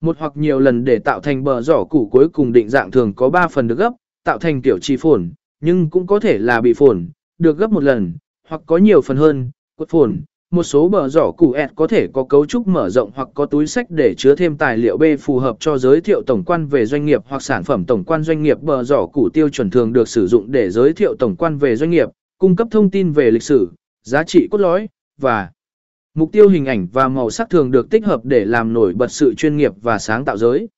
Một hoặc nhiều lần để tạo thành bờ giỏ củ cuối cùng định dạng thường có 3 phần được gấp, tạo thành tiểu trì phồn, nhưng cũng có thể là bị phồn, được gấp một lần, hoặc có nhiều phần hơn, quất phồn. Một số bờ giỏ củ ẹt có thể có cấu trúc mở rộng hoặc có túi sách để chứa thêm tài liệu B phù hợp cho giới thiệu tổng quan về doanh nghiệp hoặc sản phẩm tổng quan doanh nghiệp bờ giỏ củ tiêu chuẩn thường được sử dụng để giới thiệu tổng quan về doanh nghiệp, cung cấp thông tin về lịch sử, giá trị cốt lõi, và mục tiêu hình ảnh và màu sắc thường được tích hợp để làm nổi bật sự chuyên nghiệp và sáng tạo giới.